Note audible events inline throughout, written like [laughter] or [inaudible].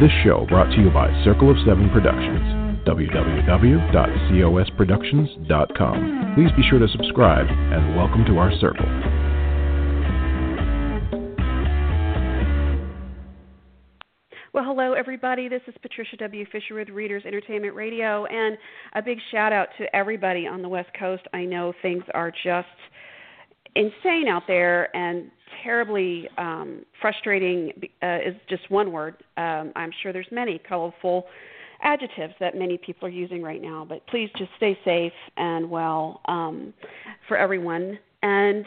This show brought to you by Circle of Seven Productions, www.cosproductions.com. Please be sure to subscribe and welcome to our circle. Well, hello, everybody. This is Patricia W. Fisher with Readers Entertainment Radio, and a big shout out to everybody on the West Coast. I know things are just insane out there and terribly um, frustrating uh, is just one word. Um, I'm sure there's many colorful adjectives that many people are using right now, but please just stay safe and well um, for everyone. And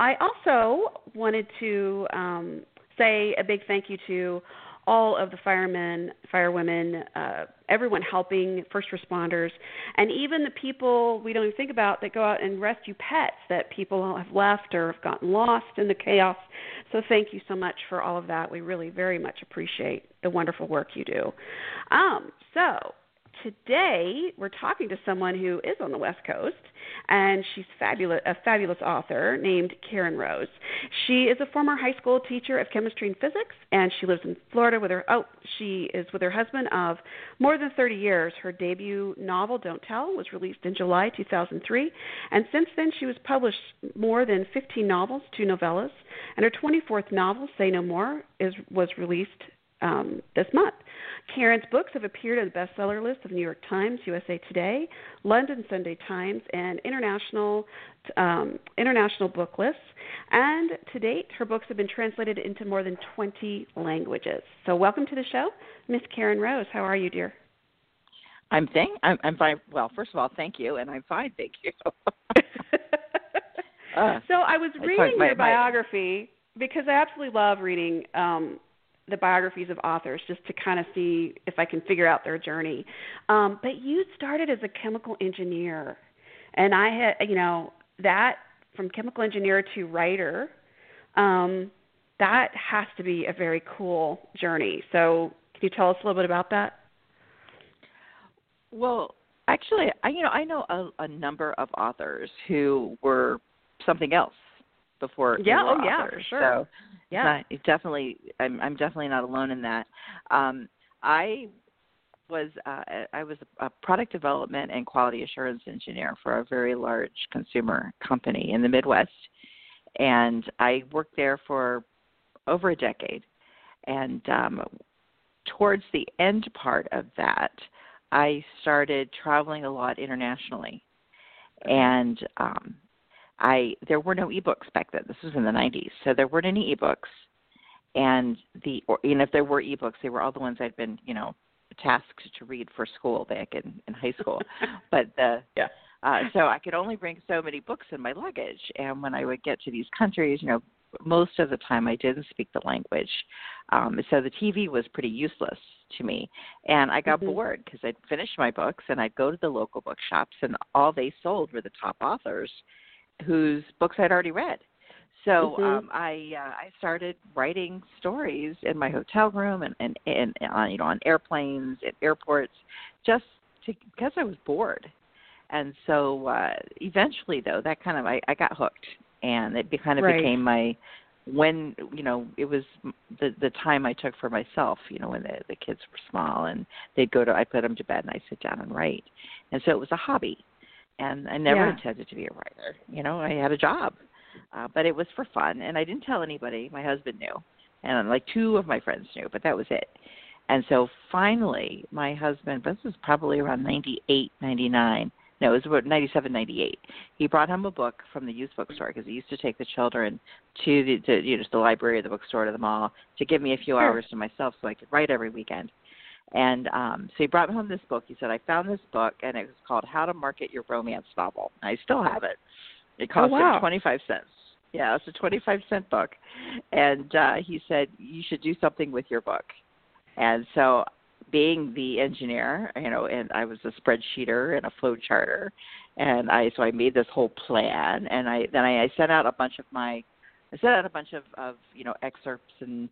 I also wanted to um, say a big thank you to all of the firemen, firewomen, uh, everyone helping, first responders, and even the people we don't even think about that go out and rescue pets that people have left or have gotten lost in the chaos. So thank you so much for all of that. We really very much appreciate the wonderful work you do. Um, so today we're talking to someone who is on the West Coast, and she's fabulous, a fabulous author named Karen Rose. She is a former high school teacher of chemistry and physics, and she lives in Florida with her. Oh, she is with her husband of more than 30 years. Her debut novel, Don't Tell, was released in July 2003, and since then she was published more than 15 novels, two novellas, and her 24th novel, Say No More, is was released um, this month. Karen's books have appeared on the bestseller list of New York Times, USA Today, London Sunday Times, and international um, international book lists. And to date, her books have been translated into more than 20 languages. So, welcome to the show, Miss Karen Rose. How are you, dear? I'm thank I'm, I'm fine. Well, first of all, thank you, and I'm fine, thank you. [laughs] uh, so I was reading my, your my, biography because I absolutely love reading um, the biographies of authors just to kind of see if I can figure out their journey. Um, but you started as a chemical engineer, and I had, you know, that from chemical engineer to writer, um, that has to be a very cool journey. So, can you tell us a little bit about that? Well, actually, I you know I know a, a number of authors who were something else before yeah oh yeah for sure so yeah. It definitely I'm I'm definitely not alone in that. Um I was uh, I was a product development and quality assurance engineer for a very large consumer company in the Midwest. And I worked there for over a decade. And um towards the end part of that I started traveling a lot internationally. And um I there were no ebooks back then. This was in the 90s, so there weren't any ebooks. And the or you know if there were ebooks, they were all the ones I'd been you know tasked to read for school back in in high school. [laughs] but the yeah. Uh, so I could only bring so many books in my luggage, and when I would get to these countries, you know, most of the time I didn't speak the language, um, so the TV was pretty useless to me. And I got mm-hmm. bored because I'd finish my books and I'd go to the local bookshops, and all they sold were the top authors whose books I'd already read. So mm-hmm. um, I uh, I started writing stories in my hotel room and and, and on uh, you know on airplanes at airports, just to, because I was bored. And so uh, eventually, though, that kind of I, I got hooked, and it be, kind of right. became my when you know it was the the time I took for myself. You know when the the kids were small and they'd go to I put them to bed and I sit down and write, and so it was a hobby and I never yeah. intended to be a writer. You know, I had a job, uh, but it was for fun, and I didn't tell anybody. My husband knew, and like two of my friends knew, but that was it. And so finally, my husband, this was probably around ninety eight, ninety nine. No, it was about ninety seven, ninety eight. He brought home a book from the used bookstore because he used to take the children to the to, you know to the library, or the bookstore, to the mall to give me a few sure. hours to myself so I could write every weekend. And um, so he brought me home this book. He said, I found this book, and it was called How to Market Your Romance Novel. I still have it. It cost oh, wow. him 25 cents. Yeah, it's a 25 cent book. And uh, he said, You should do something with your book. And so, being the engineer, you know, and I was a spreadsheeter and a flow charter, and I so I made this whole plan, and I then I, I sent out a bunch of my, I sent out a bunch of of you know excerpts and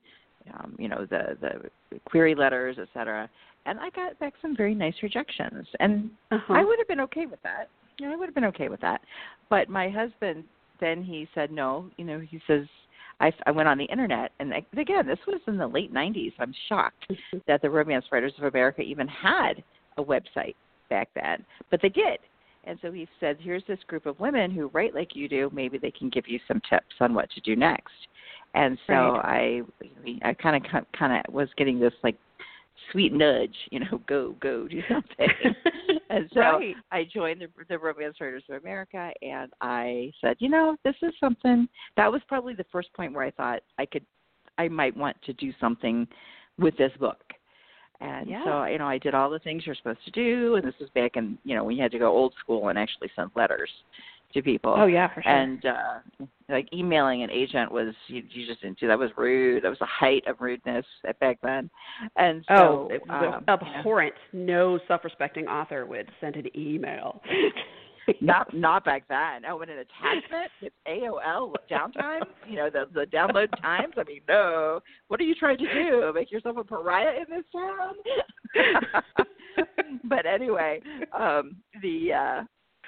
um, you know the the query letters, et cetera. And I got back some very nice rejections, and uh-huh. I would have been okay with that. You know, I would have been okay with that. But my husband then he said no. You know, he says I, I went on the internet, and I, again, this was in the late '90s. I'm shocked Mm-hmm. that the Romance Writers of America even had a website back then, but they did. And so he said, "Here's this group of women who write like you do. Maybe they can give you some tips on what to do next." And so Right. I, I kind of kind of was getting this like sweet nudge, you know, go go [laughs] do something. and so Right. I joined the, the Romance Writers of America, and I said, you know, this is something. That was probably the first point where I thought I could, I might want to do something with this book. And Yeah. so, you know, I did all the things you're supposed to do, and this was back in, you know, we had to go old school and actually send letters to people. Oh yeah, for sure. And uh like emailing an agent was you, you just didn't do that was rude. That was the height of rudeness at back then. And so oh, it was um, you know, abhorrent. No self-respecting author would send an email. [laughs] not not back then. Oh, and an attachment with AOL downtime. You know the the download times. I mean, no. What are you trying to do? Make yourself a pariah in this town? [laughs] but anyway, um, the uh,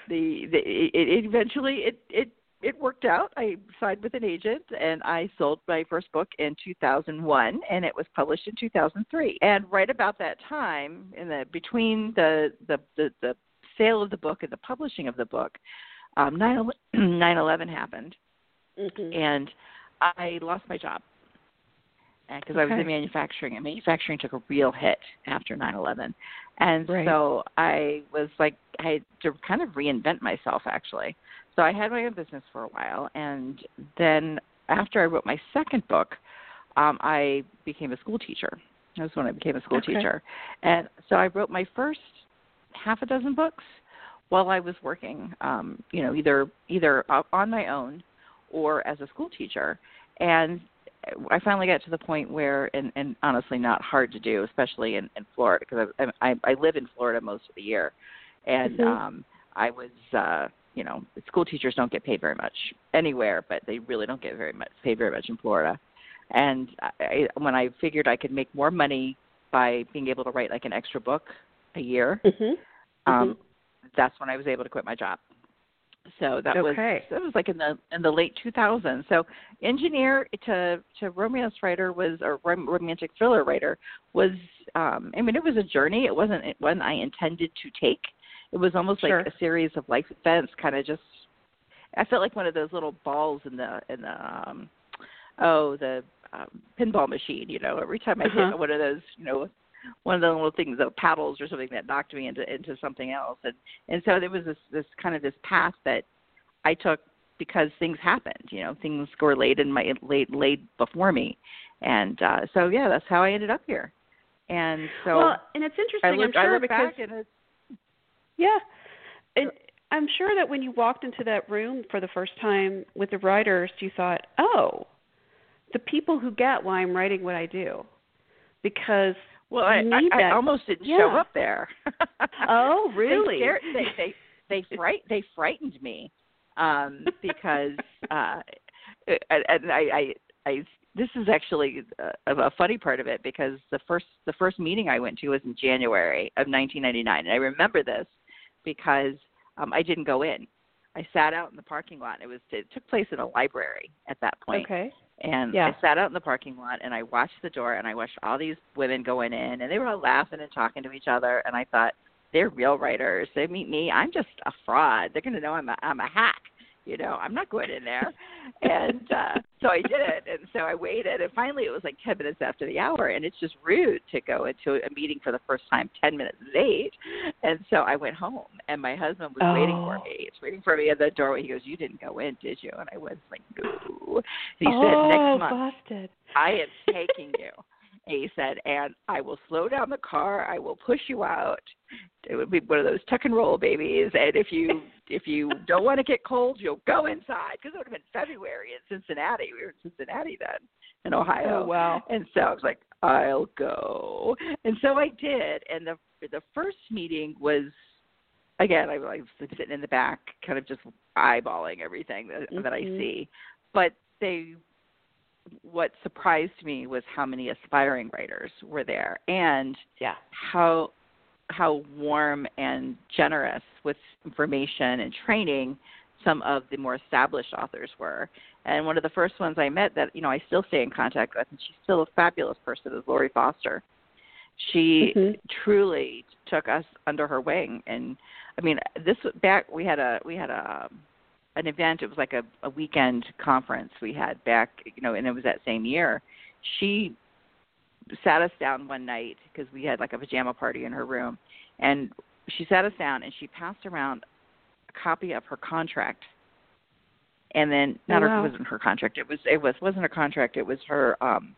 the the it, it eventually it it it worked out. I signed with an agent and I sold my first book in 2001 and it was published in 2003. And right about that time in the between the the the, the sale of the book and the publishing of the book, um 9/11 [clears throat] happened Mhm. and I lost my job because I was in manufacturing, and manufacturing took a real hit after 9/11, and Right. so I was like, I had to kind of reinvent myself actually. So I had my own business for a while, and then after I wrote my second book, um, I became a school teacher. That was when I became a school Okay. teacher, and so I wrote my first half a dozen books while I was working. Um, you know, either either on my own or as a school teacher. And I finally got to the point where, and, and honestly, not hard to do, especially in, in Florida, because I, I I live in Florida most of the year, and Mhm. um, I was, uh, you know, school teachers don't get paid very much anywhere, but they really don't get very much paid very much in Florida. And I, when I figured I could make more money by being able to write like an extra book a year, Mhm. um, that's when I was able to quit my job. So that was Okay. that was like in the in the late 2000s. So engineer to to romance writer was or rom- romantic thriller writer was um I mean it was a journey. It wasn't one I intended to take. It was almost Sure. like a series of life events kind of just I felt like one of those little balls in the in the um oh the um, pinball machine, you know, every time I Uh-huh. hit one of those, you know, one of the little things, the paddles or something that knocked me into into something else, and and so there was this this kind of this path that I took because things happened, you know, things were laid in my laid laid before me, and uh so yeah, that's how I ended up here, and so well, and it's interesting. look I'm sure because back and it's yeah, and I'm sure that when you walked into that room for the first time with the writers, you thought, "Oh, the people who get why I'm writing what I do," because well I, I, I almost didn't show up there. [laughs] Oh, They really? scared- They they they fright they frightened me um because uh and and I I I this is actually a, a funny part of it because the first the first meeting I went to was in January of 1999 and I remember this because um I didn't go in. I sat out in the parking lot. It was it took place in a library at that point. okay. And Yeah. I sat out in the parking lot and I watched the door and I watched all these women going in and they were all laughing and talking to each other and I thought they're real writers. They meet me. I'm just a fraud. They're gonna know I'm a I'm a hack. You know, I'm not going in there. and uh so I did it and so I waited and finally it was like ten minutes after the hour and it's just rude to go into a meeting for the first time ten minutes late. And so I went home and my husband was waiting for Oh. me. He's waiting for me at the doorway. He goes, You didn't go in, did you? And I was like, No. He oh, said, Next month busted. I am taking you. He said, and I will slow down the car. I will push you out. It would be one of those tuck and roll babies. And if you [laughs] if you don't want to get cold, you'll go inside because it would have been February in Cincinnati. We were in Cincinnati then, in Ohio. Oh, wow. And so I was like, I'll go. And so I did. And the the first meeting was again, I, I was sitting in the back, kind of just eyeballing everything that, that I Mhm. see. But they what surprised me was how many aspiring writers were there and Yeah. how how warm and generous with information and training some of the more established authors were And one of the first ones I met that you know I still stay in contact with, and she's still a fabulous person, is Lori Foster. She Mhm. truly took us under her wing, and I mean, this back we had a we had a an event. It was like a, a weekend conference we had back, you know, and it was that same year. She sat us down one night because we had like a pajama party in her room, and she sat us down and she passed around a copy of her contract. And then not Oh, her it wasn't her contract. It was it was wasn't a contract. It was her um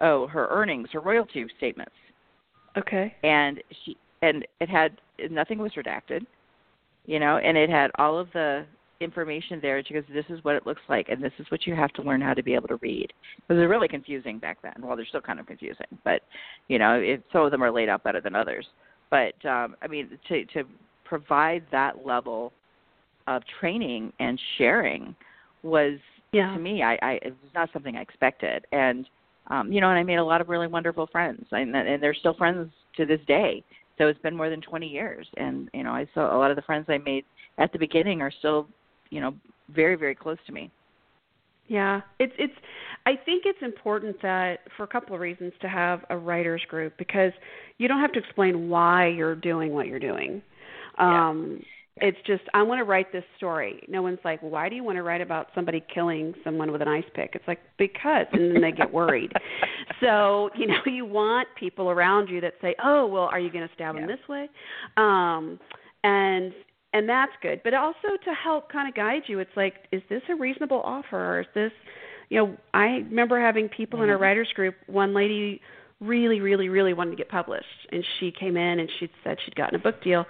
oh her earnings, her royalty statements Okay. and she and it had nothing was redacted you know and it had all of the information there she goes this is what it looks like and this is what you have to learn how to be able to read. Because they're really confusing back then. Well they're still kind of confusing but you know it, some of them are laid out better than others. But um i mean to to provide that level of training and sharing was Yeah. to me i i it was not something i expected. And um you know and i made a lot of really wonderful friends and and they're still friends to this day. So it's been more than 20 years and you know i saw a lot of the friends i made at the beginning are still you know very very close to me Yeah, it's it's. I think it's important that for a couple of reasons to have a writers group because you don't have to explain why you're doing what you're doing. Yeah. Um it's just I want to write this story. No one's like, "Why do you want to write about somebody killing someone with an ice pick?" It's like because and then they get worried. [laughs] so, you know, you want people around you that say, "Oh, well, are you going to stab Yeah. him this way?" Um and and that's good. But also to help kind of guide you, it's like, is this a reasonable offer? Or is this you know, I remember having people in a mm-hmm. writers group, one lady really, really, really wanted to get published. And she came in and she said she'd gotten a book deal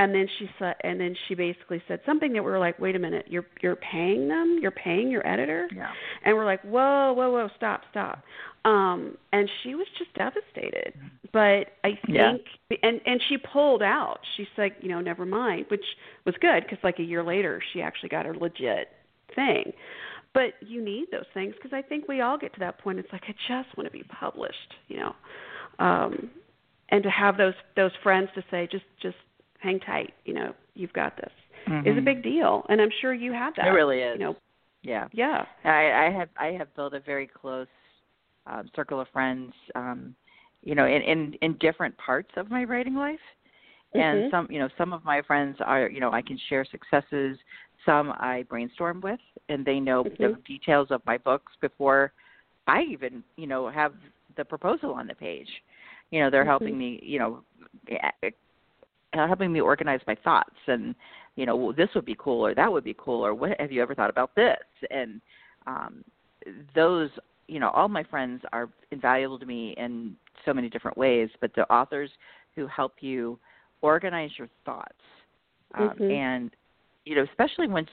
and then she said and then she basically said something that we were like, Wait a minute, you're you're paying them? You're paying your editor? yeah And we're like, Whoa, whoa, whoa, stop, stop. Um and she was just devastated. But I Yeah. think and and she pulled out. She said, you know, never mind, which was good because like a year later she actually got her legit thing. But you need those things because I think we all get to that point. It's like I just want to be published, you know, um, and to have those those friends to say just just hang tight, you know, you've got this is a Mhm. big deal, and I'm sure you have that. it really is You know, yeah yeah. I, I have I have built a very close um, circle of friends, um, you know, in, in in different parts of my writing life. And Mhm. some, you know, some of my friends are, you know, I can share successes. Some I brainstorm with, and they know the Mhm. details of my books before I even, you know, have the proposal on the page. You know, they're Mhm. helping me, you know, helping me organize my thoughts and you know well, this would be cool or that would be cool or what have you ever thought about this and um those you know all my friends are invaluable to me in so many different ways but the authors who help you organize your thoughts um, Mhm. and you know especially once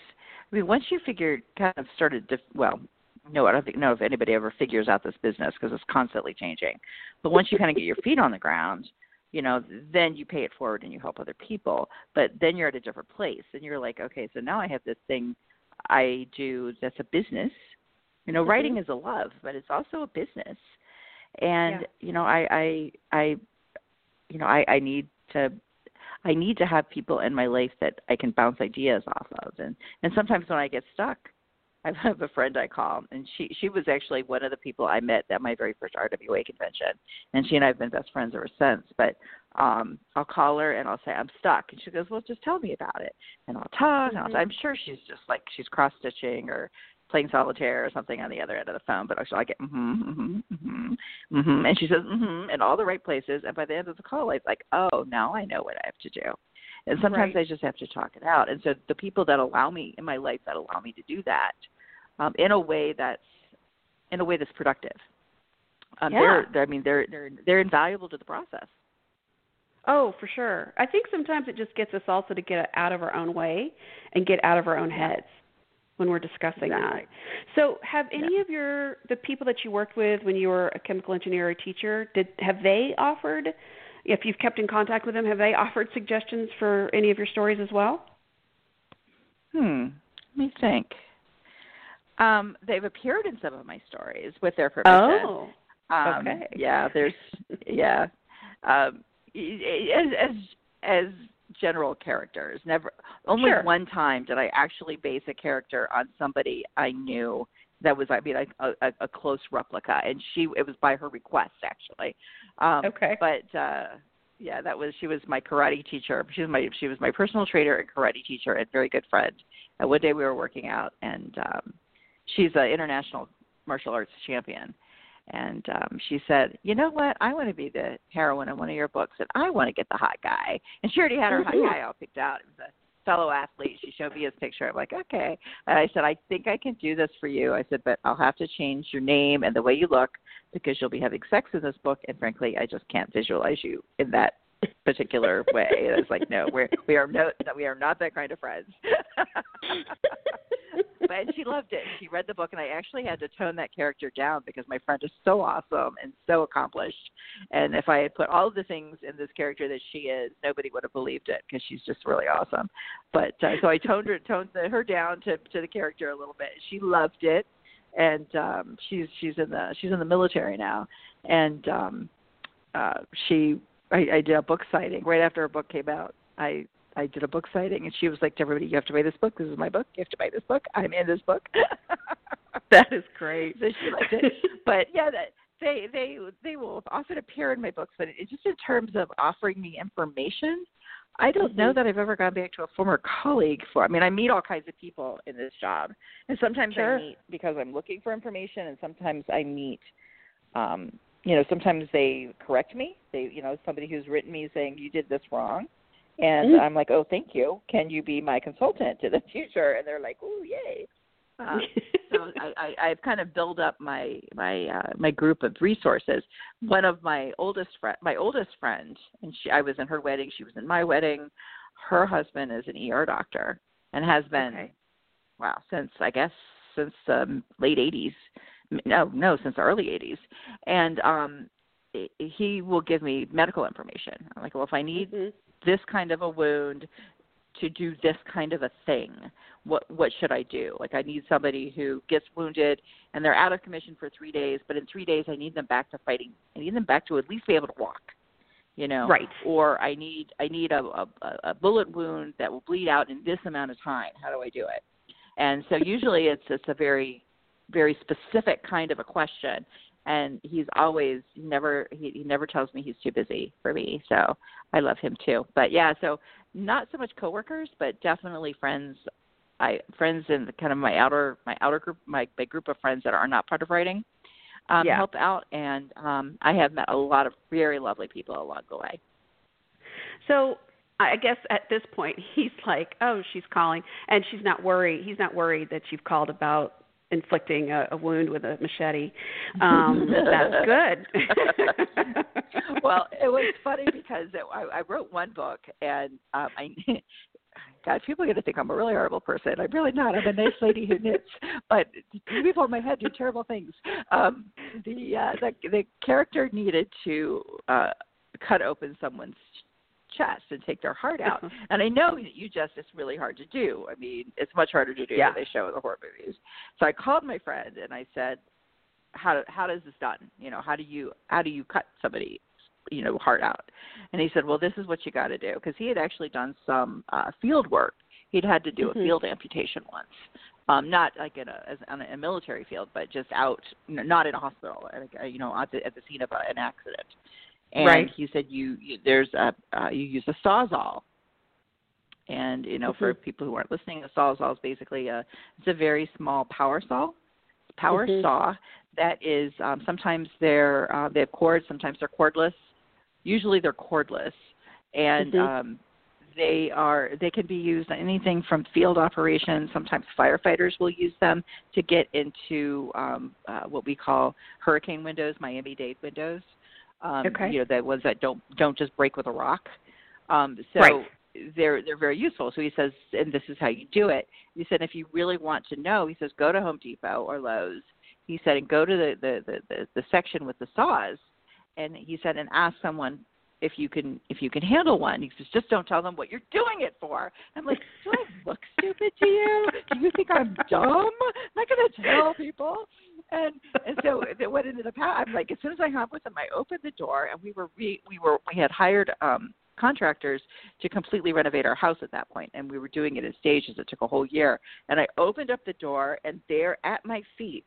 i mean once you figure kind of started to well no i don't think know if anybody ever figures out this business because it's constantly changing but once you kind of get your feet on the ground you know then you pay it forward and you help other people but then you're at a different place and you're like okay so now i have this thing i do that's a business you know Mhm. writing is a love but it's also a business and Yeah. you know i i i you know i i need to i need to have people in my life that i can bounce ideas off of and and sometimes when i get stuck I have a friend I call, and she she was actually one of the people I met at my very first RWA convention, and she and I have been best friends ever since. But um I'll call her and I'll say I'm stuck, and she goes, "Well, just tell me about it." And I'll talk, and I'll, Mhm. I'm sure she's just like she's cross stitching or playing solitaire or something on the other end of the phone. But actually, I get mm-hmm, mm-hmm, mm-hmm, mm-hmm, and she says mm-hmm in all the right places. And by the end of the call, I'm like, oh, now I know what I have to do. And sometimes Right. I just have to talk it out. And so the people that allow me in my life that allow me to do that um, in a way that's in a way that's productive. Um, Yeah. they're, they're I mean they're they're they're invaluable to the process. Oh, for sure. I think sometimes it just gets us also to get out of our own way and get out of our own heads when we're discussing Exactly. that. So, have any of your the people that you worked with when you were a chemical engineer or teacher, did have they offered if you've kept in contact with them, have they offered suggestions for any of your stories as well? Hmm. Let me think. Um, they've appeared in some of my stories with their permission. Oh. Um, okay. Yeah, there's yeah. Um, as as as general characters, never only Sure. one time did I actually base a character on somebody I knew that was I mean like a, a, a close replica, and she it was by her request actually. Um, okay. But uh, yeah, that was she was my karate teacher. She was my she was my personal trainer and karate teacher and very good friend. And one day we were working out, and um, she's an international martial arts champion. And um, she said, "You know what? I want to be the heroine in one of your books, and I want to get the hot guy." And she already had her hot guy all picked out. It was a fellow athlete. She showed me his picture. I'm like, okay. And I said, I think I can do this for you. I said, but I'll have to change your name and the way you look because you'll be having sex in this book. And frankly, I just can't visualize you in that particular way. And I was like, no, we're we are no we are not that kind of friends. [laughs] but and she loved it. She read the book, and I actually had to tone that character down because my friend is so awesome and so accomplished. And if I had put all of the things in this character that she is, nobody would have believed it because she's just really awesome. But uh, so I toned her toned her down to to the character a little bit. She loved it, and um, she's she's in the she's in the military now, and um, uh, she I, I did a book signing right after her book came out. I I did a book signing, and she was like to everybody, "You have to buy this book. This is my book. You have to buy this book. I'm in this book." [laughs] That is great. so she liked it. But yeah, that they they they will often appear in my books, but it, just in terms of offering me information, I don't know Mhm. that I've ever gone back to a former colleague for. I mean, I meet all kinds of people in this job, and sometimes Sure. I meet because I'm looking for information, and sometimes I meet. um you know, sometimes they correct me. They, you know, somebody who's written me saying you did this wrong, and Mm. I'm like, oh, thank you. Can you be my consultant to the [laughs] future? And they're like, oh, yay. Um, [laughs] so I, I, I've kind of built up my my uh, my group of resources. One of my oldest friend, my oldest friend, and she, I was in her wedding. She was in my wedding. Her husband is an ER doctor and has been, Okay. wow, since I guess since um, late '80s. No, no, since the early '80s, and um, he- will give me medical information. I'm like, well, if I need Mhm. This kind of a wound to do this kind of a thing. What what should i do? Like i need somebody who gets wounded and they're out of commission for three days but in three days i need them back to fighting. I need them back to at least be able to walk you know? Right. or i need i need a, a a bullet wound that will bleed out in this amount of time. How do i do it? And so usually it's it's a very very specific kind of a question and he's always he never he, he never tells me he's too busy for me so i love him too but yeah so not so much coworkers but definitely friends i friends in the, kind of my outer my outer group my big group of friends that are not part of writing um Yeah. help out and um i have met a lot of very lovely people along the way So I guess at this point [laughs] he's like, "Oh, she's calling," and she's not worried. He's not worried that you've called about inflicting a, a wound with a machete. [laughs] Um, that's good. [laughs] well, it was funny [laughs] because it, I, I wrote one book, and um, I, God, people are going to think I'm a really horrible person. I'm really not. I'm a nice lady who knits, but people in my head do terrible things. Um, the, uh, the the character needed to uh, cut open someone's chest and take their heart out. [laughs] And I know that you just it's really hard to do. I mean, it's much harder to do Yeah. than they show in the horror movies. So I called my friend and I said, "How how does this done? You know, how do you how do you cut somebody, you know, heart out?" And he said, "Well, this is what you got to do," because he had actually done some uh, field work. He'd had to do Mhm. a field amputation once. Um, not like in a as on a military field, but just out, not in a hospital, at a, you know, at the, at the scene of a, an accident. And Right. he said, "You, you there's a uh, you use a sawzall, and you know, for people who aren't listening, a sawzall is basically a it's a very small power saw, power Mhm. saw that is um, sometimes they're uh, they have cords, sometimes they're cordless. Usually they're cordless, and Mhm. um, they are they can be used on anything from field operations. Sometimes firefighters will use them to get into um, uh, what we call hurricane windows, Miami Dade windows. Um, Okay. You know, the ones that don't don't just break with a rock. Um, so Right. they're they're very useful. So he says, and this is how you do it. He said, if you really want to know, he says, go to Home Depot or Lowe's. He said, and go to the the the, the, the section with the saws, and he said, and ask someone if you can if you can handle one. He says, just don't tell them what you're doing it for. I'm like, do I look stupid to you? Do you think I'm dumb? I'm not to tell people. And and so what ended up happening, I'm like, as soon as I hung up with him, I opened the door, and we were re, we were we had hired um contractors to completely renovate our house at that point, and we were doing it in stages. It took a whole year, and I opened up the door, and there at my feet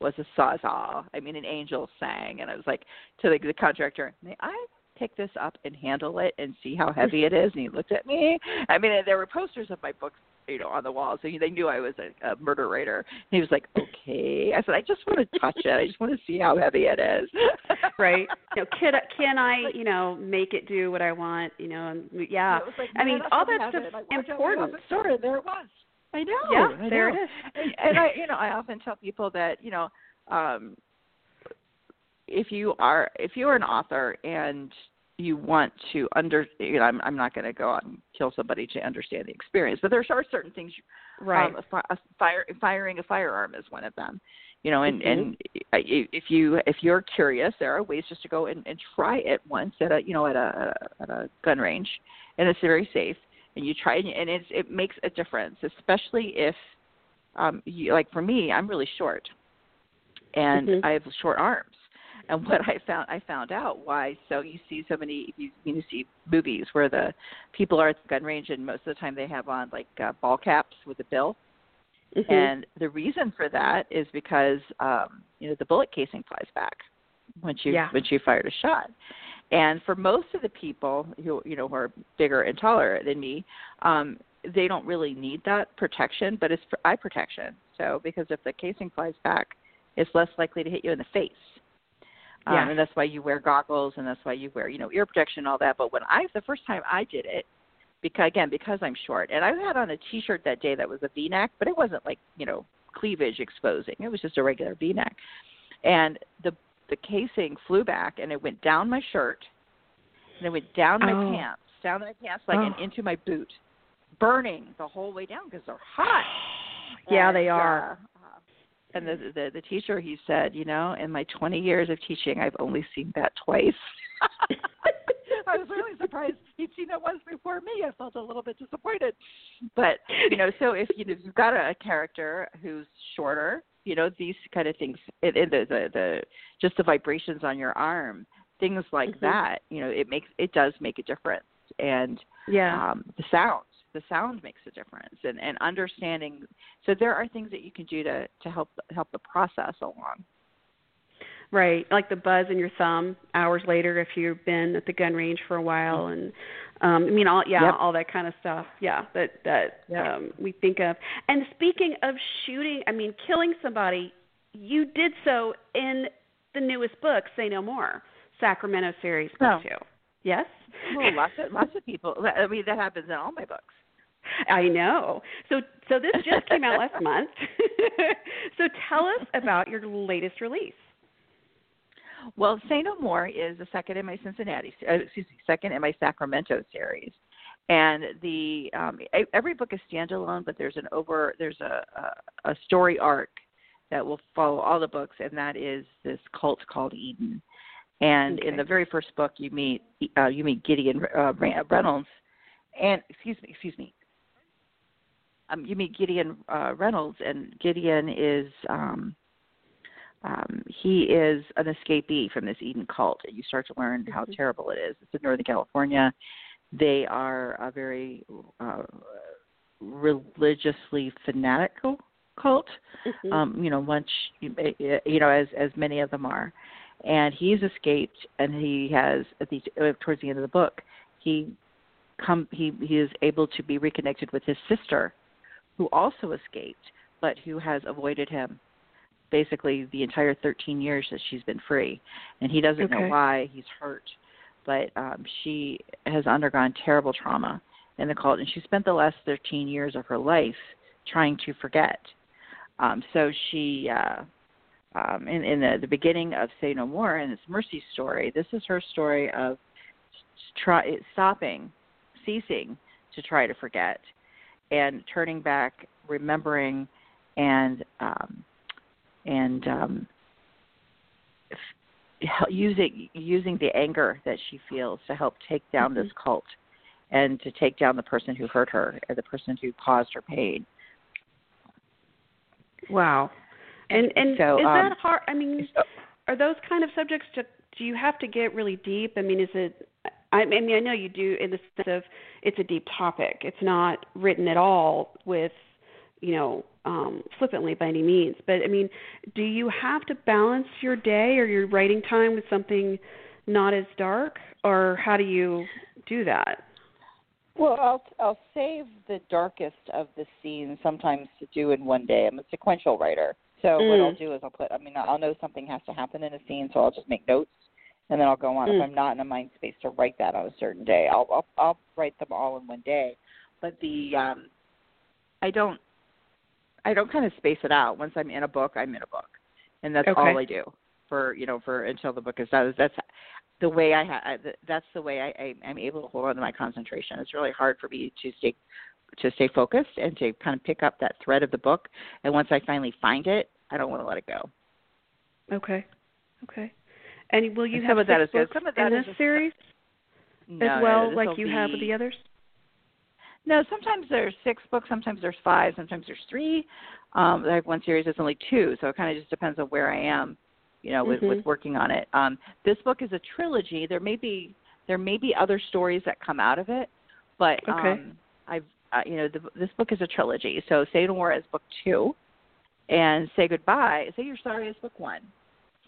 was a sawzall. I mean, an angel sang, and I was like to the, the contractor, "May I pick this up and handle it and see how heavy it is?" And he looked at me. I mean, there were posters of my books you know on the wall so they knew i was a, a murder writer. And he was like okay. I said i just want to touch it. I just want to see how heavy it is. [laughs] Right. You know can can i you know make it do what i want you know and yeah. Like, i mean all that stuff's important. store and there it was. I know yeah I there know. it is. And, and i you know i often tell people that you know um if you are if you're an author and you want to under you know i'm i'm not going to go out and kill somebody to understand the experience but there are certain things right um, a, a fire firing a firearm is one of them you know and mm-hmm. and if you if you're curious there are ways just to go and, and try it once at a you know at a at a gun range and it's very safe and you try it and it's it makes a difference especially if um you like for me i'm really short and mm-hmm. i have short arms and what I found I found out why so you see so many you, you see movies where the people are at the gun range and most of the time they have on like uh, ball caps with a bill. Mm-hmm. And the reason for that is because um, you know the bullet casing flies back once you yeah. once you fired a shot. And for most of the people who you know who are bigger and taller than me, um, they don't really need that protection, but it's for eye protection. So because if the casing flies back, it's less likely to hit you in the face. Um, yeah. and that's why you wear goggles and that's why you wear, you know, ear protection and all that. But when I the first time I did it, because again, because I'm short, and I had on a t shirt that day that was a V neck, but it wasn't like, you know, cleavage exposing. It was just a regular V neck. And the the casing flew back and it went down my shirt and it went down my oh. pants, down my pants like oh. and into my boot, burning the whole way down because they're hot. yeah, and, they are. Uh, and the, the the teacher he said, you know, in my 20 years of teaching, I've only seen that twice. [laughs] I was really surprised he'd seen it once before me. I felt a little bit disappointed, but you know, so if you know, you've got a, a character who's shorter, you know, these kind of things, it, it, the, the the just the vibrations on your arm, things like mm-hmm. that, you know, it makes it does make a difference, and yeah, um, the sound the sound makes a difference and, and understanding so there are things that you can do to to help help the process along right like the buzz in your thumb hours later if you've been at the gun range for a while and um i mean all yeah yep. all that kind of stuff yeah that that yep. um we think of and speaking of shooting i mean killing somebody you did so in the newest book say no more sacramento series book oh. two yes [laughs] well lots of lots of people i mean that happens in all my books I know. So so this just came out last month. [laughs] so tell us about your latest release. Well, Say No More is the second in my Cincinnati, uh, excuse me, second in my Sacramento series, and the um, every book is standalone, but there's an over there's a, a a story arc that will follow all the books, and that is this cult called Eden. And okay. in the very first book, you meet uh, you meet Gideon uh, Reynolds, and excuse me, excuse me, um, you meet Gideon uh, Reynolds, and Gideon is um, um, he is an escapee from this Eden cult, and you start to learn how mm-hmm. terrible it is. It's in Northern California. They are a very uh, religiously fanatical cult. Mm-hmm. Um, you know, much you know as as many of them are. And he's escaped, and he has at the towards the end of the book, he come he he is able to be reconnected with his sister who also escaped, but who has avoided him basically the entire 13 years that she's been free. And he doesn't okay. know why he's hurt, but um, she has undergone terrible trauma in the cult, and she spent the last 13 years of her life trying to forget. Um, so she, uh, um, in, in the, the beginning of Say No More, and it's Mercy's story, this is her story of try, stopping, ceasing to try to forget and turning back, remembering, and um, and um, using using the anger that she feels to help take down mm-hmm. this cult and to take down the person who hurt her or the person who caused her pain. Wow. And and so, is um, that hard? I mean, so, are those kind of subjects to do you have to get really deep? I mean, is it? I mean, I know you do in the sense of it's a deep topic. It's not written at all with, you know, um, flippantly by any means. But I mean, do you have to balance your day or your writing time with something not as dark, or how do you do that? Well, I'll I'll save the darkest of the scenes sometimes to do in one day. I'm a sequential writer, so mm. what I'll do is I'll put. I mean, I'll know something has to happen in a scene, so I'll just make notes, and then I'll go on. Mm. If I'm not in a mind space to write that on a certain day, I'll I'll, I'll write them all in one day. But the um, I don't I don't kind of space it out. Once I'm in a book, I'm in a book, and that's okay. all I do for you know for until the book is done. That's the way I have. That's the way I, I I'm able to hold on to my concentration. It's really hard for me to stay to stay focused and to kind of pick up that thread of the book. And once I finally find it, I don't want to let it go. Okay. Okay. And will you and have some is books Some of that in this series no, as well, no, like you be, have with the others? No, sometimes there's six books, sometimes there's five, sometimes there's three. Um, I have one series that's only two, so it kind of just depends on where I am, you know, with, mm-hmm. with working on it. Um, this book is a trilogy. There may be there may be other stories that come out of it, but okay. um, I've uh, you know the, this book is a trilogy. So Say No More is book two, and Say Goodbye. Say You're Sorry is book one.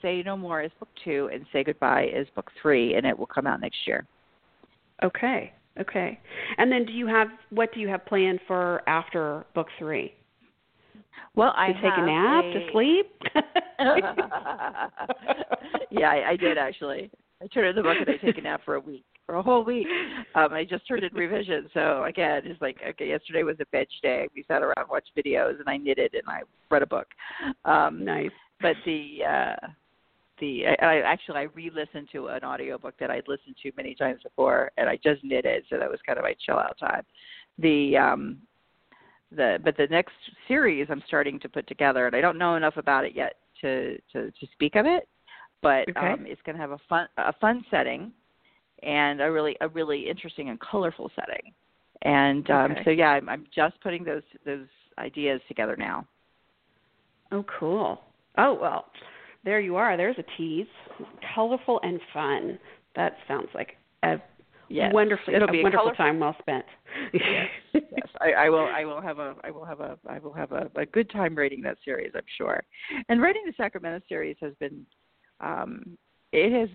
Say No More is book two, and Say Goodbye is book three, and it will come out next year. Okay. Okay. And then do you have what do you have planned for after book three? Well, I to take a nap a... to sleep. [laughs] yeah, I, I did actually. I turned in the book and I take a nap for a week, for a whole week. Um, I just turned in revision, so again, it's like okay. Yesterday was a bench day. We sat around, watched videos, and I knitted and I read a book. Um, nice. But the uh, the I, I actually I re-listened to an audiobook that I'd listened to many times before, and I just knitted, so that was kind of my chill out time. The um, the but the next series I'm starting to put together, and I don't know enough about it yet to to, to speak of it, but okay. um, it's going to have a fun a fun setting, and a really a really interesting and colorful setting, and um, okay. so yeah, I'm, I'm just putting those those ideas together now. Oh, cool. Oh well, there you are. There's a tease. Colorful and fun. That sounds like a yes. wonderfully It'll be a wonderful colorful. time well spent. yes, [laughs] yes. I, I will. I will have a. I will have a. I will have a, a good time writing that series. I'm sure. And writing the Sacramento series has been. Um, it has.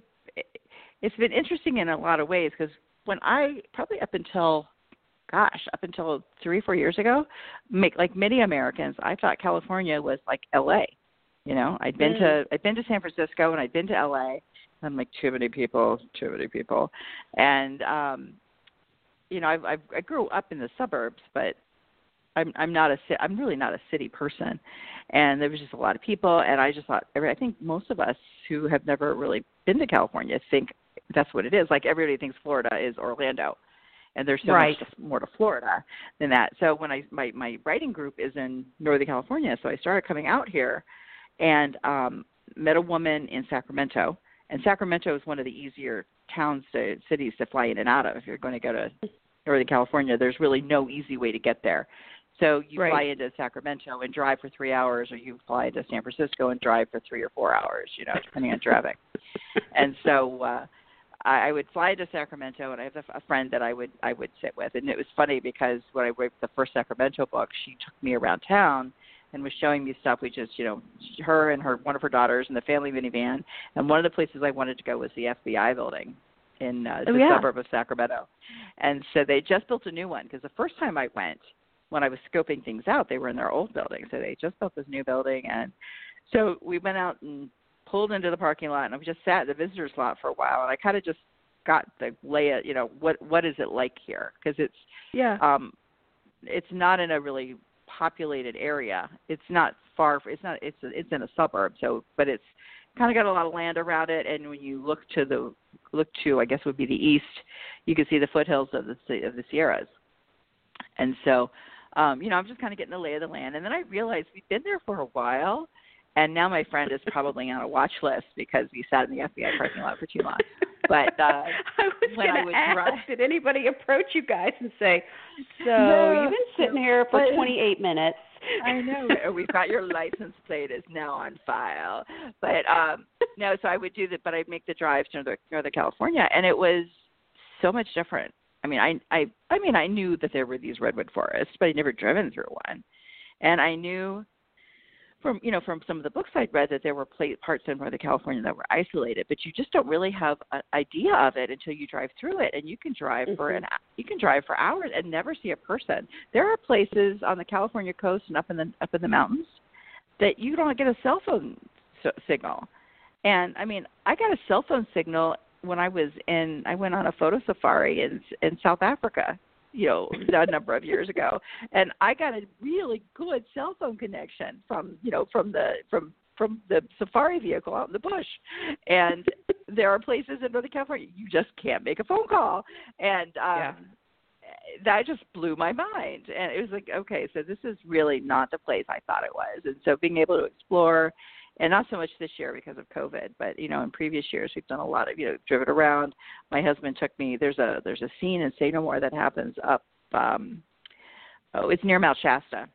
It's been interesting in a lot of ways because when I probably up until gosh, up until three, four years ago, make, like many Americans, I thought California was like L.A. You know, I'd been mm. to I'd been to San Francisco and I'd been to LA. I'm like too many people, too many people, and um, you know, I've, I've I grew up in the suburbs, but I'm I'm not a I'm really not a city person, and there was just a lot of people, and I just thought I think most of us who have never really been to California think that's what it is. Like everybody thinks Florida is Orlando, and there's so right. much more to Florida than that. So when I my my writing group is in Northern California, so I started coming out here and um, met a woman in Sacramento. And Sacramento is one of the easier towns to cities to fly in and out of. If you're going to go to Northern California, there's really no easy way to get there. So you right. fly into Sacramento and drive for three hours, or you fly into San Francisco and drive for three or four hours, you know, depending on traffic. [laughs] and so uh, I, I would fly to Sacramento, and I have a, a friend that I would I would sit with, and it was funny because when I wrote the first Sacramento book, she took me around town and was showing me stuff. We just, you know, her and her one of her daughters in the family minivan. And one of the places I wanted to go was the FBI building in uh, oh, the yeah. suburb of Sacramento. And so they just built a new one because the first time I went, when I was scoping things out, they were in their old building. So they just built this new building, and so we went out and pulled into the parking lot, and we just sat in the visitors lot for a while, and I kind of just got the lay it, you know, what what is it like here? Because it's yeah, um, it's not in a really populated area. It's not far. It's not. It's it's in a suburb. So, but it's kind of got a lot of land around it. And when you look to the look to, I guess would be the east, you can see the foothills of the of the Sierras. And so, um, you know, I'm just kind of getting the lay of the land. And then I realized we've been there for a while, and now my friend is probably on a watch list because we sat in the FBI parking lot for too long. But uh, [laughs] I was when I would ask, drive, did anybody approach you guys and say, "So No, you've been sitting here for 28 minutes. I know. We've got your license plate is now on file. But um no, so I would do that but I'd make the drive to Northern, Northern California and it was so much different. I mean, I I I mean, I knew that there were these redwood forests, but I'd never driven through one. And I knew from you know from some of the books I'd read that there were parts in Northern California that were isolated, but you just don't really have an idea of it until you drive through it, and you can drive mm-hmm. for an you can drive for hours and never see a person. There are places on the California coast and up in the up in the mountains that you don't get a cell phone signal, and I mean I got a cell phone signal when I was in I went on a photo safari in in South Africa you know a number of years ago. And i got a really good cell phone connection from you know from the from from the safari vehicle out in the bush. And there are places in northern california you just can't make a phone call. And um yeah. that just blew my mind. And it was like okay so this is really not the place i thought it was. And so being able to explore and not so much this year because of COVID, but you know, in previous years we've done a lot of you know driven around. My husband took me. There's a there's a scene in Say No More that happens up. um Oh, it's near Mount Shasta.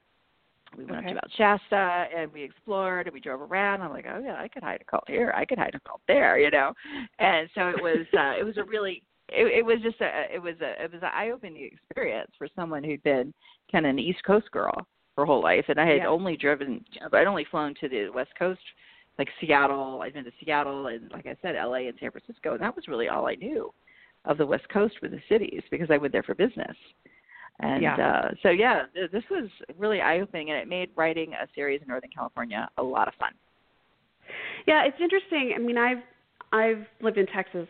We went okay. up to Mount Shasta and we explored and we drove around. I'm like, oh yeah, I could hide a cult here. I could hide a cult there, you know. And so it was uh, it was a really it, it was just a it was a it was an eye opening experience for someone who'd been kind of an East Coast girl her whole life, and I had yeah. only driven, I'd only flown to the West Coast, like Seattle. I'd been to Seattle and, like I said, L.A. and San Francisco, and that was really all I knew of the West Coast with the cities because I went there for business. And yeah. uh, so, yeah, this was really eye opening, and it made writing a series in Northern California a lot of fun. Yeah, it's interesting. I mean, I've I've lived in Texas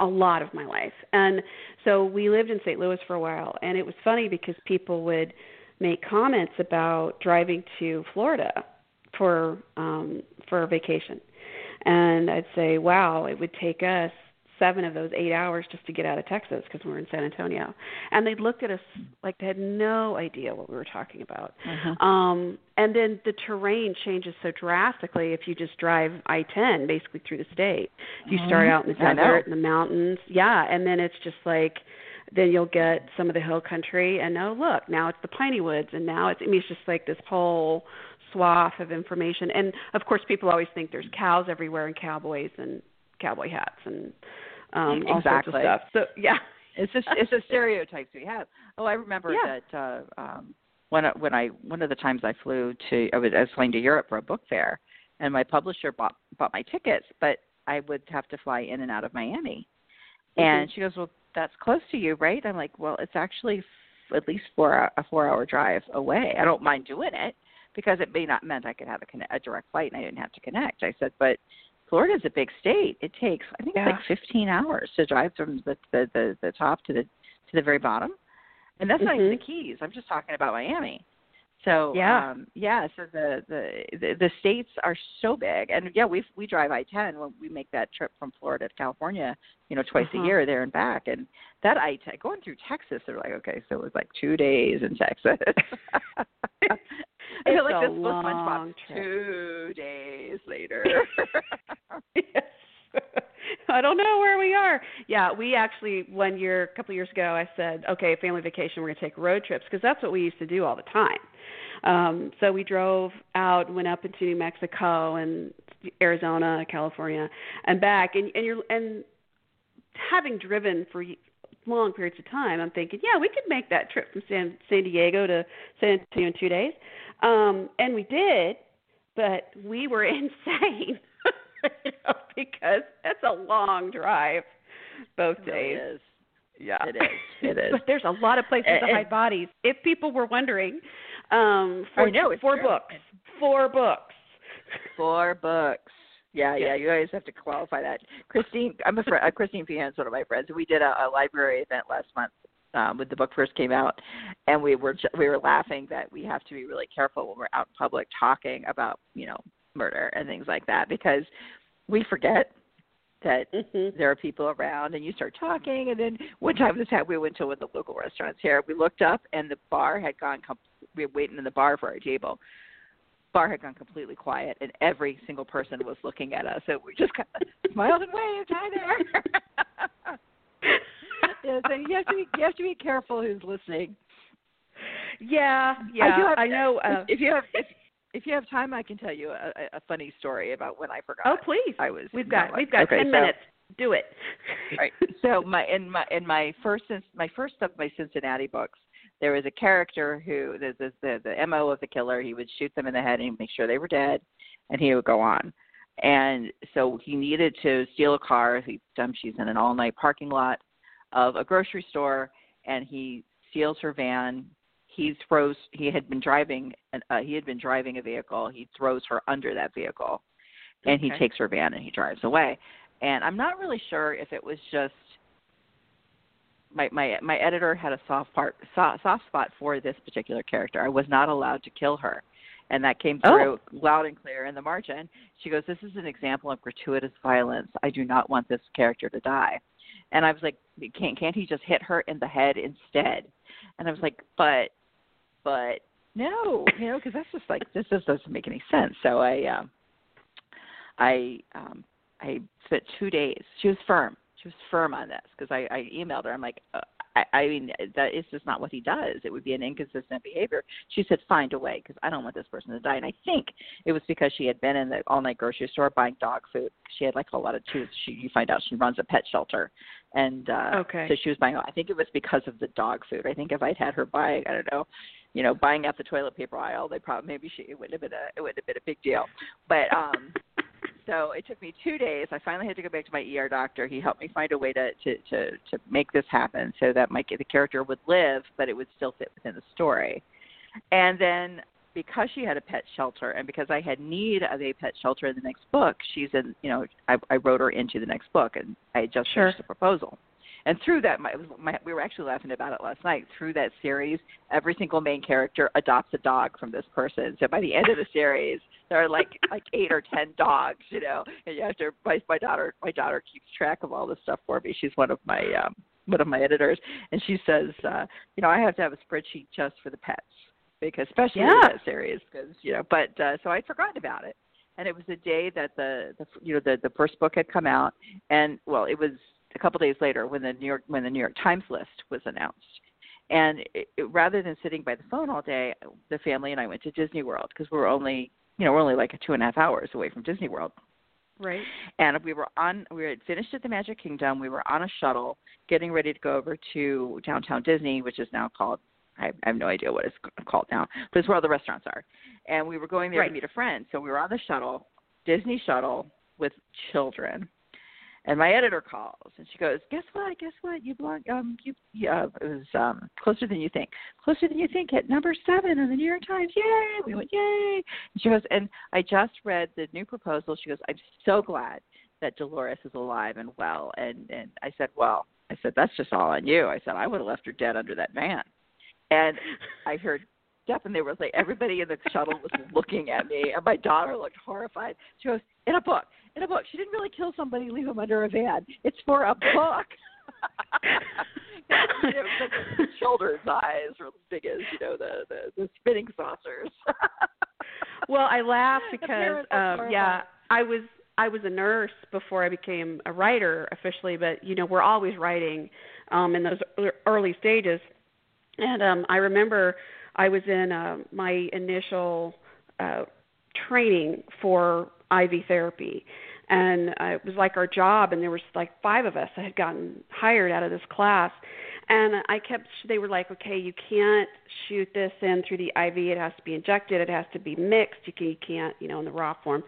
a lot of my life, and so we lived in St. Louis for a while, and it was funny because people would make comments about driving to Florida for um for a vacation. And I'd say, "Wow, it would take us seven of those eight hours just to get out of Texas because we're in San Antonio. And they looked at us like they had no idea what we were talking about. Uh-huh. Um, and then the terrain changes so drastically if you just drive I 10 basically through the state. You start mm-hmm. out in the desert, in the mountains, yeah, and then it's just like then you'll get some of the hill country. And oh look now it's the piney woods and now it's i mean it's just like this whole swath of information. And of course people always think there's cows everywhere and cowboys and cowboy hats and um all exactly. sorts of stuff. So yeah. It's just it's a stereotypes [laughs] we have oh i remember yeah. that uh um when when i one of the times i flew to i was, I was flying to europe for a book fair and my publisher bought bought my tickets but i would have to fly in and out of miami. Mm-hmm. and she goes well that's close to you, right? I'm like, well, it's actually f- at least four a four hour drive away. I don't mind doing it because it may not meant I could have a, conne- a direct flight and I didn't have to connect. I said, but Florida's a big state. It takes I think yeah. it's like 15 hours to drive from the, the the the top to the to the very bottom, and that's mm-hmm. not even the Keys. I'm just talking about Miami. So yeah, um, yeah. So the, the the the states are so big, and yeah, we we drive I-10 when we make that trip from Florida to California, you know, twice uh-huh. a year there and back. And that I-10 going through Texas, they're like, okay, so it was like two days in Texas. [laughs] I feel like this was SpongeBob. Two days later. [laughs] yes. I don't know where we are. Yeah, we actually one year, a couple of years ago, I said, okay, family vacation, we're going to take road trips because that's what we used to do all the time. Um, so we drove out, went up into New Mexico and Arizona, California, and back. And, and you're and having driven for long periods of time, I'm thinking, yeah, we could make that trip from San San Diego to San Antonio in two days. Um, and we did, but we were [laughs] insane. you know, because it's a long drive both it days. Really is. Yeah, it is. It [laughs] is. but there's a lot of places and, to hide bodies. If people were wondering, um, four, I know, four true. books. Four books. Four books. Yeah, yeah, you always have to qualify that. Christine, I'm a friend. Uh, Christine Feehan's one of my friends. We did a, a library event last month um, when the book first came out, and we were we were laughing that we have to be really careful when we're out in public talking about you know murder and things like that because we forget that mm-hmm. there are people around and you start talking and then one time this happened we went to one of the local restaurants here we looked up and the bar had gone com- we were waiting in the bar for our table bar had gone completely quiet and every single person was looking at us so we just kind of [laughs] smiled and waved hi there [laughs] yeah, so you have to be you have to be careful who's listening Yeah, yeah. I, have, I know. Uh, if you have if, if you have time, I can tell you a, a funny story about when I forgot. Oh, please. I was. We've got we've got okay, ten so, minutes. Do it. [laughs] right. So my in my in my first my first of my Cincinnati books, there was a character who the the the, the mo of the killer. He would shoot them in the head and make sure they were dead, and he would go on. And so he needed to steal a car. He um, she's in an all night parking lot of a grocery store, and he steals her van. He throws. He had been driving. Uh, he had been driving a vehicle. He throws her under that vehicle, and Okay. he takes her van and he drives away. And I'm not really sure if it was just my my my editor had a soft part soft, soft spot for this particular character. I was not allowed to kill her. And that came through loud and clear in the margin. She goes, "This is an example of gratuitous violence. I do not want this character to die." And I was like, "Can't can't he just hit her in the head instead?" And I was like, "But, but no, you know, because that's just like this just doesn't make any sense." So I, um, I, um, I spent two days. She was firm. She was firm on this because I, I emailed her. I'm like, uh, I, I mean, that is just not what he does. It would be an inconsistent behavior. She said, find a way because I don't want this person to die. And I think it was because she had been in the all-night grocery store buying dog food. She had like a lot of tooth. She, you find out she runs a pet shelter, and uh, Okay. so she was buying. I think it was because of the dog food. I think if I'd had her buying, I don't know, you know, buying out the toilet paper aisle, they probably maybe she it would have been a it wouldn't have been a big deal. But um so it took me two days. I finally had to go back to my ER doctor. He helped me find a way to to to, to make this happen so that my the character would live, but it would still fit within the story. And then because she had a pet shelter and because I had need of a pet shelter in the next book, she's in you know I, I wrote her into the next book and I had just Sure. finished the proposal. And through that, my, my, we were actually laughing about it last night. Through that series, every single main character adopts a dog from this person. So by the end of the series, there are like [laughs] like eight or ten dogs, you know. And you have to. My, my daughter, my daughter keeps track of all this stuff for me. She's one of my um, one of my editors, and she says, uh, you know, I have to have a spreadsheet just for the pets because especially in Yeah. that series, because you know. But uh, so I'd forgotten about it, and it was the day that the, the you know the the first book had come out, and well, it was a couple days later when the New York when the New York Times list was announced. And it, it, rather than sitting by the phone all day, the family and I went to Disney World because we're only, you know, we're only like two and a half hours away from Disney World. Right. And we were on, we had finished at the Magic Kingdom. We were on a shuttle getting ready to go over to downtown Disney, which is now called, I, I have no idea what it's called now, but it's where all the restaurants are. And we were going there Right. to meet a friend. So we were on the shuttle, Disney shuttle with children. And my editor calls and she goes, "Guess what? Guess what? You belong. Um, you. Yeah, it was um closer than you think. Closer than you think at number seven in the New York Times. Yay! We went yay. And she goes, and I just read the new proposal. She goes, I'm so glad that Dolores is alive and well. And and I said, well, I said that's just all on you. I said I would have left her dead under that van. And I heard Steph and they were like everybody in the shuttle was [laughs] looking at me and my daughter looked horrified. She goes, In a book, in a book. She didn't really kill somebody, leave him under a van. It's for a book. [laughs] it was like the children's eyes were as big as, you know, the the, the spinning saucers. [laughs] Well, I laugh because um yeah. I was I was a nurse before I became a writer officially, but you know, we're always writing um in those early stages. And um I remember I was in uh, my initial uh training for IV therapy. And uh, it was like our job and there was like five of us that had gotten hired out of this class. And I kept they were like okay you can't shoot this in through the IV it has to be injected. It has to be mixed. You can you can't you know in the raw form.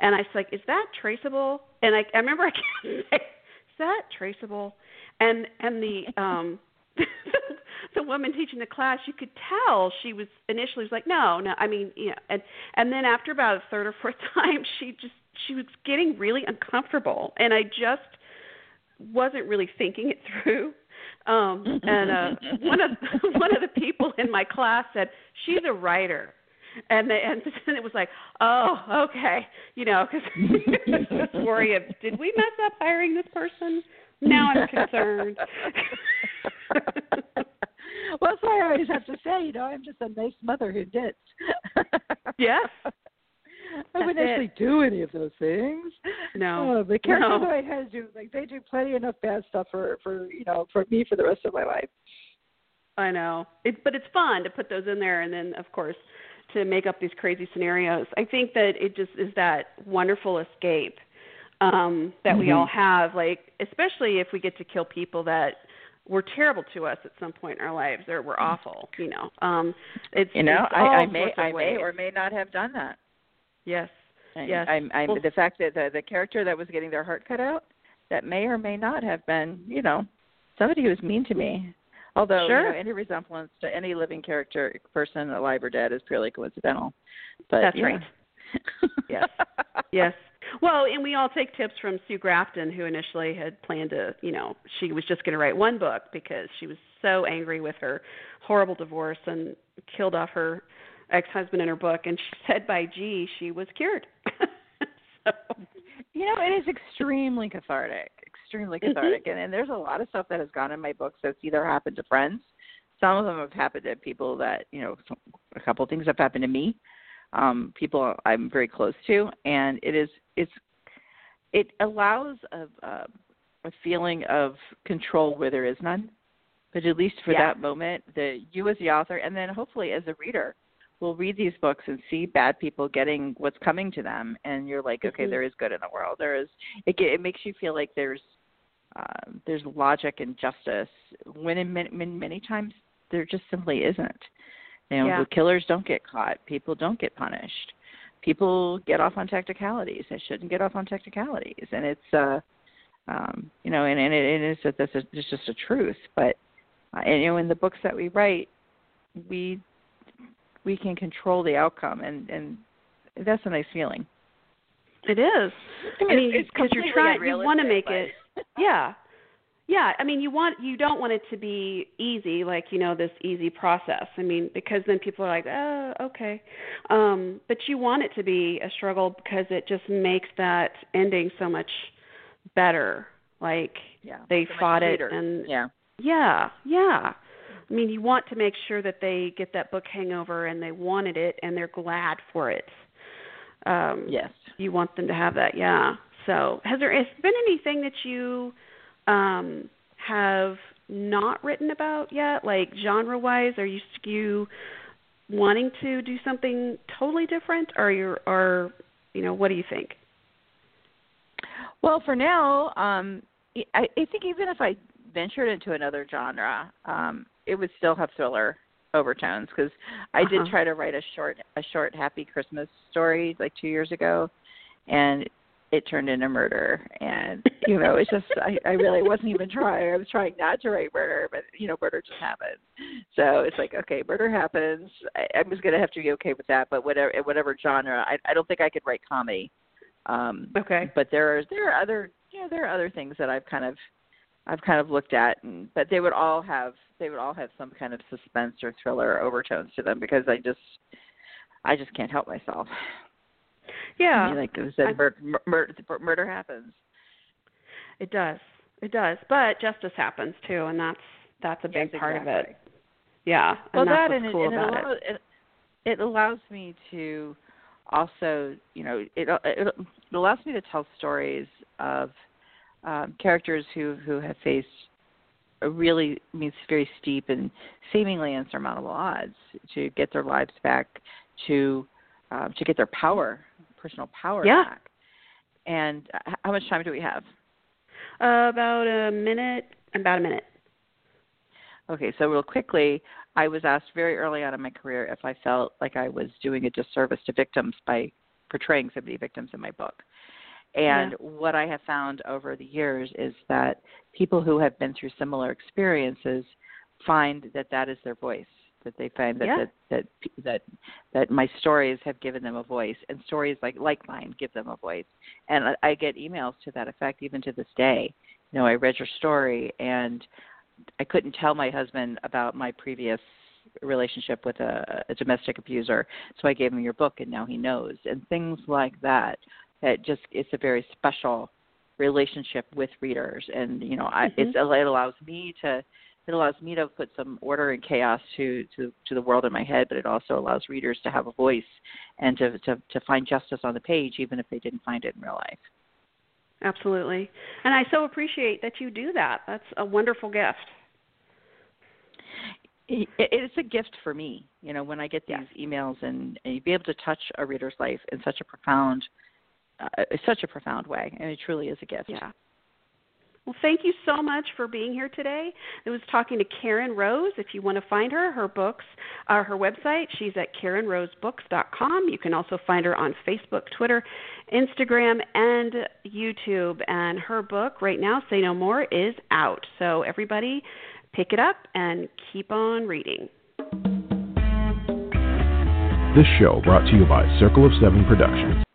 And I was like is that traceable? And I I remember I [laughs] kept saying, is that traceable? And and the um [laughs] the woman teaching the class you could tell she was initially was like no no i mean you know and and then after about a third or fourth [laughs] time she just she was getting really uncomfortable and i just wasn't really thinking it through. Um and uh one of [laughs] one of the people in my class said she's a writer. And they, and it was like oh okay you know because this worry of did we mess up hiring this person now i'm [laughs] concerned [laughs] well, that's why I always have to say, you know, I'm just a nice mother who did. [laughs] Yes. I wouldn't it. actually do any of those things. No. Oh, the characters No. that I had to do, like they do plenty enough bad stuff for for you know for me for the rest of my life. I know. It, but it's fun to put those in there, and then of course to make up these crazy scenarios. I think that it just is that wonderful escape um, that mm-hmm. we all have. Like especially if we get to kill people that were terrible to us at some point in our lives or were awful. You know, um, it's you know it's I, I may I may or may not have done that. Yes. And yes. I'm, I'm well, the fact that the the character that was getting their heart cut out that may or may not have been you know somebody who was mean to me. Although sure. you know, any resemblance to any living character, person alive or dead, is purely coincidental. But that's yeah. right. [laughs] yes. Yes. Well, and we all take tips from Sue Grafton, who initially had planned to, you know, she was just going to write one book because she was so angry with her horrible divorce and killed off her ex-husband in her book. And she said by G, she was cured. [laughs] so. You know, it is extremely cathartic, extremely Mm-hmm. cathartic, mm-hmm. and, and there's a lot of stuff that has gone in my books that's either happened to friends, some of them have happened to people that you know, a couple of things have happened to me, um, people I'm very close to, and it is it's it allows a, a, a feeling of control where there is none. But at least for yeah. that moment, the you as the author, and then hopefully as a reader, will read these books and see bad people getting what's coming to them, and you're like, okay, mm-hmm. there is good in the world. There is. It it makes you feel like there's uh, there's logic and justice when in many, many times there just simply isn't. You know, yeah. killers don't get caught. People don't get punished. People get off on technicalities. They shouldn't get off on technicalities, and it's uh, um, you know, and, and it, it is that that's a, it's just a truth. But uh, and you know, in the books that we write, we we can control the outcome, and and that's a nice feeling. It is. I mean, I mean, because you're trying, you want to make but... it. Yeah, yeah. I mean, you want you don't want it to be easy, like you know this easy process. I mean, because then people are like, oh, okay. Um, but you want it to be a struggle because it just makes that ending so much better. Like yeah, they so fought it, and yeah, yeah, yeah. I mean, you want to make sure that they get that book hangover and they wanted it and they're glad for it. Um, yes. You want them to have that, yeah. So, has there has been anything that you um, have not written about yet, like genre-wise? Are you you wanting to do something totally different, or you or you know, what do you think? Well, for now, um, I, I think even if I ventured into another genre, um, it would still have thriller overtones because I uh-huh. did try to write a short a short happy Christmas story like two years ago, and it turned into murder. And [laughs] you know, it's just I, I really wasn't even trying. I was trying not to write murder, but you know, murder just happened. So it's like okay, murder happens. I, I'm just gonna have to be okay with that. But whatever whatever genre, I I don't think I could write comedy. Um, okay. But there are there are other you know there are other things that I've kind of I've kind of looked at, and, but they would all have they would all have some kind of suspense or thriller overtones to them because I just I just can't help myself. Yeah, I mean, like I said, I, murder, murder, murder happens. It does, it does, but justice happens too, and that's that's a big yes, part exactly. of it. Yeah, well, and that's that what's and, cool it, and about it, allows, it. it allows me to also, you know, it, it it allows me to tell stories of um, characters who who have faced a really means very steep and seemingly insurmountable odds to get their lives back, to um, to get their power, personal power yeah. back. And uh, how much time do we have? Uh, about a minute. About a minute. Okay, so real quickly, I was asked very early on in my career if I felt like I was doing a disservice to victims by portraying so many victims in my book. And yeah. what I have found over the years is that people who have been through similar experiences find that that is their voice. That they find that yeah. that, that that that my stories have given them a voice, and stories like like mine give them a voice. And I, I get emails to that effect even to this day. You know, I read your story, and I couldn't tell my husband about my previous relationship with a, a domestic abuser, so I gave him your book, and now he knows, and things like that it just it's a very special relationship with readers and you know I, mm-hmm. it's, it allows me to it allows me to put some order and chaos to to to the world in my head but it also allows readers to have a voice and to to to find justice on the page even if they didn't find it in real life. Absolutely. And i so appreciate that you do that. That's a wonderful gift. It's a gift for me you know when i get these yes. emails and, and be able to touch a reader's life in such a profound uh, such a profound way and it truly is a gift. Yeah well, thank you so much for being here today. I was talking to Karen Rose. If you want to find her, her books, uh, her website, she's at KarenRoseBooks.com. You can also find her on Facebook, Twitter, Instagram, and YouTube. And her book right now, Say No More, is out. So everybody, pick it up and keep on reading. This show brought to you by Circle of Seven Productions.